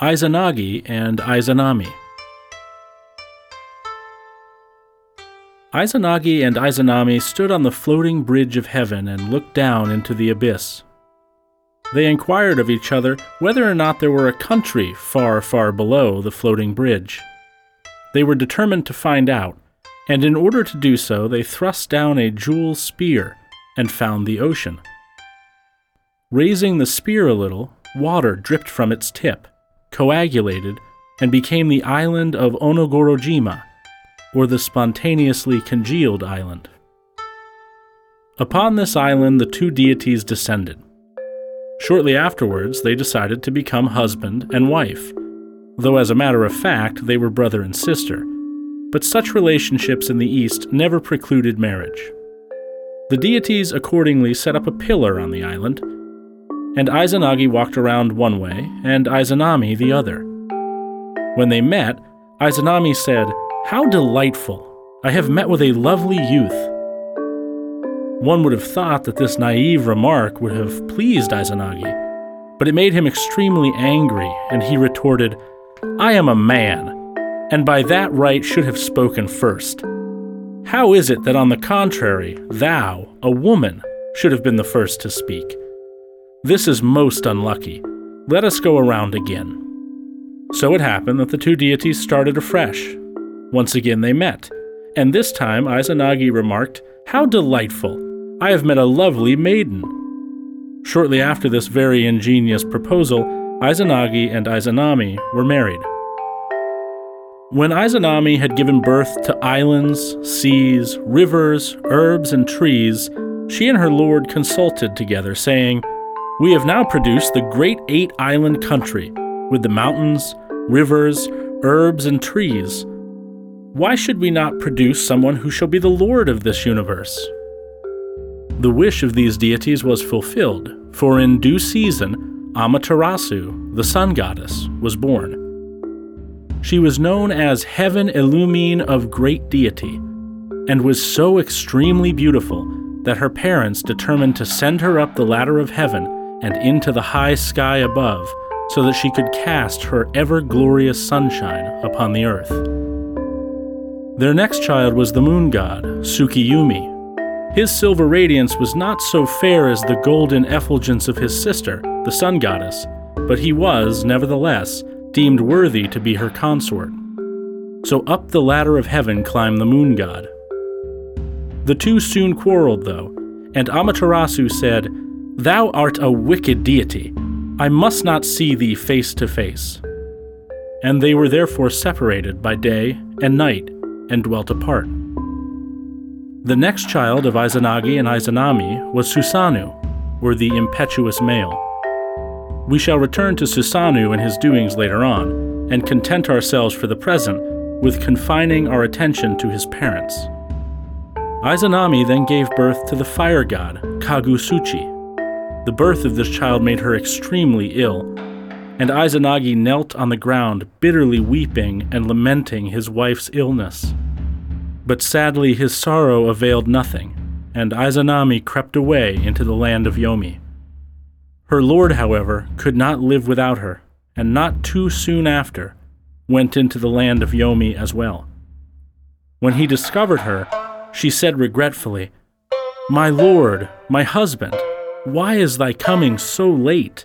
Izanagi and Izanami. Izanagi and Izanami stood on the floating bridge of heaven and looked down into the abyss. They inquired of each other whether or not there were a country far, far below the floating bridge. They were determined to find out, and in order to do so, they thrust down a jewel spear and found the ocean. Raising the spear a little, water dripped from its tip, coagulated, and became the island of Onogorojima, or the spontaneously congealed island. Upon this island, the two deities descended. Shortly afterwards, they decided to become husband and wife, though as a matter of fact, they were brother and sister. But such relationships in the East never precluded marriage. The deities accordingly set up a pillar on the island, and Izanagi walked around one way and Izanami the other. When they met, Izanami said, How delightful! I have met with a lovely youth. One would have thought that this naive remark would have pleased Izanagi, but it made him extremely angry, and he retorted, I am a man, and by that right should have spoken first. How is it that, on the contrary, thou, a woman, should have been the first to speak? This is most unlucky. Let us go around again. So it happened that the two deities started afresh. Once again they met, and this time Izanagi remarked, How delightful! I have met a lovely maiden. Shortly after this very ingenious proposal, Izanagi and Izanami were married. When Izanami had given birth to islands, seas, rivers, herbs, and trees, she and her lord consulted together, saying, We have now produced the great eight island country, with the mountains, rivers, herbs, and trees. Why should we not produce someone who shall be the lord of this universe? The wish of these deities was fulfilled, for in due season, Amaterasu, the sun goddess, was born. She was known as Heaven Illumine of Great Deity, and was so extremely beautiful that her parents determined to send her up the ladder of heaven and into the high sky above so that she could cast her ever glorious sunshine upon the earth. Their next child was the moon god, Tsukiyumi, his silver radiance was not so fair as the golden effulgence of his sister, the sun goddess, but he was, nevertheless, deemed worthy to be her consort. So up the ladder of heaven climbed the moon god. The two soon quarreled, though, and Amaterasu said, Thou art a wicked deity. I must not see thee face to face. And they were therefore separated by day and night, and dwelt apart. The next child of Izanagi and Izanami was Susanoo, or the impetuous male. We shall return to Susanoo and his doings later on, and content ourselves for the present with confining our attention to his parents. Izanami then gave birth to the fire god, Kagutsuchi. The birth of this child made her extremely ill, and Izanagi knelt on the ground, bitterly weeping and lamenting his wife's illness. But sadly, his sorrow availed nothing, and Izanami crept away into the land of Yomi. Her lord, however, could not live without her, and not too soon after went into the land of Yomi as well. When he discovered her, she said regretfully, My lord, my husband, why is thy coming so late?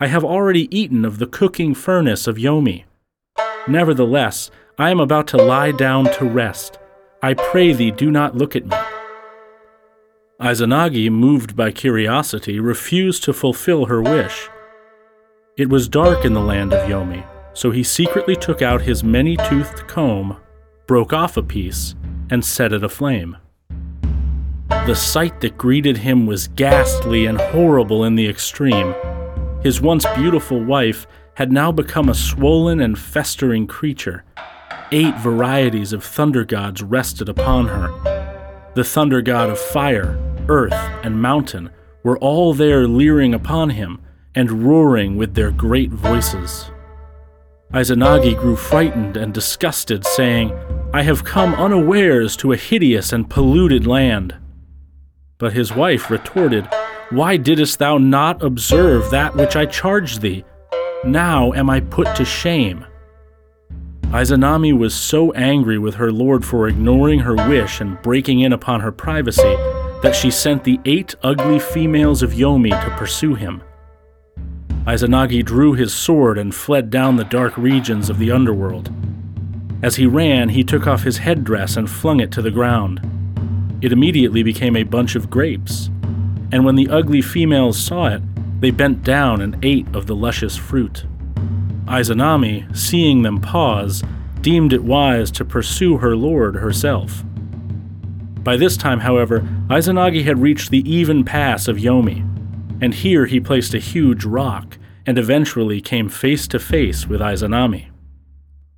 I have already eaten of the cooking furnace of Yomi. Nevertheless, I am about to lie down to rest I pray thee, do not look at me. Izanagi, moved by curiosity, refused to fulfill her wish. It was dark in the land of Yomi, so he secretly took out his many toothed comb, broke off a piece, and set it aflame. The sight that greeted him was ghastly and horrible in the extreme. His once beautiful wife had now become a swollen and festering creature Eight varieties of thunder gods rested upon her. The thunder god of fire, earth, and mountain were all there leering upon him and roaring with their great voices. Izanagi grew frightened and disgusted, saying, I have come unawares to a hideous and polluted land. But his wife retorted, Why didst thou not observe that which I charged thee? Now am I put to shame. Izanami was so angry with her lord for ignoring her wish and breaking in upon her privacy that she sent the eight ugly females of Yomi to pursue him. Izanagi drew his sword and fled down the dark regions of the underworld. As he ran, he took off his headdress and flung it to the ground. It immediately became a bunch of grapes, and when the ugly females saw it, they bent down and ate of the luscious fruit. Izanami, seeing them pause, deemed it wise to pursue her lord herself. By this time, however, Izanagi had reached the even pass of Yomi, and here he placed a huge rock and eventually came face to face with Izanami.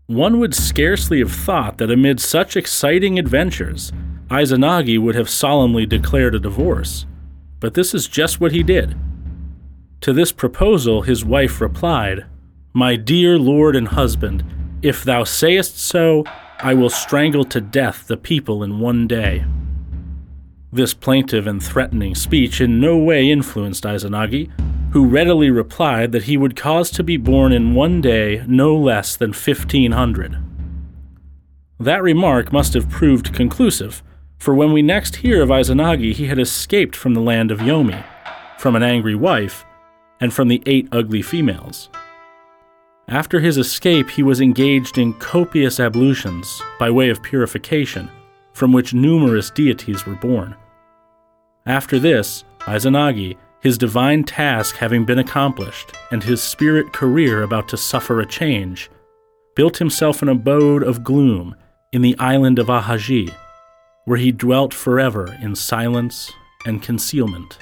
One would scarcely have thought that amid such exciting adventures, Izanagi would have solemnly declared a divorce, but this is just what he did. To this proposal, his wife replied, My dear lord and husband, if thou sayest so, I will strangle to death the people in one day. This plaintive and threatening speech in no way influenced Izanagi, who readily replied that he would cause to be born in one day no less than 1500. That remark must have proved conclusive, for when we next hear of Izanagi, he had escaped from the land of Yomi, from an angry wife, and from the eight ugly females. After his escape, he was engaged in copious ablutions by way of purification, from which numerous deities were born. After this, Izanagi, his divine task having been accomplished, and his spirit career about to suffer a change, built himself an abode of gloom in the island of Awaji, where he dwelt forever in silence and concealment.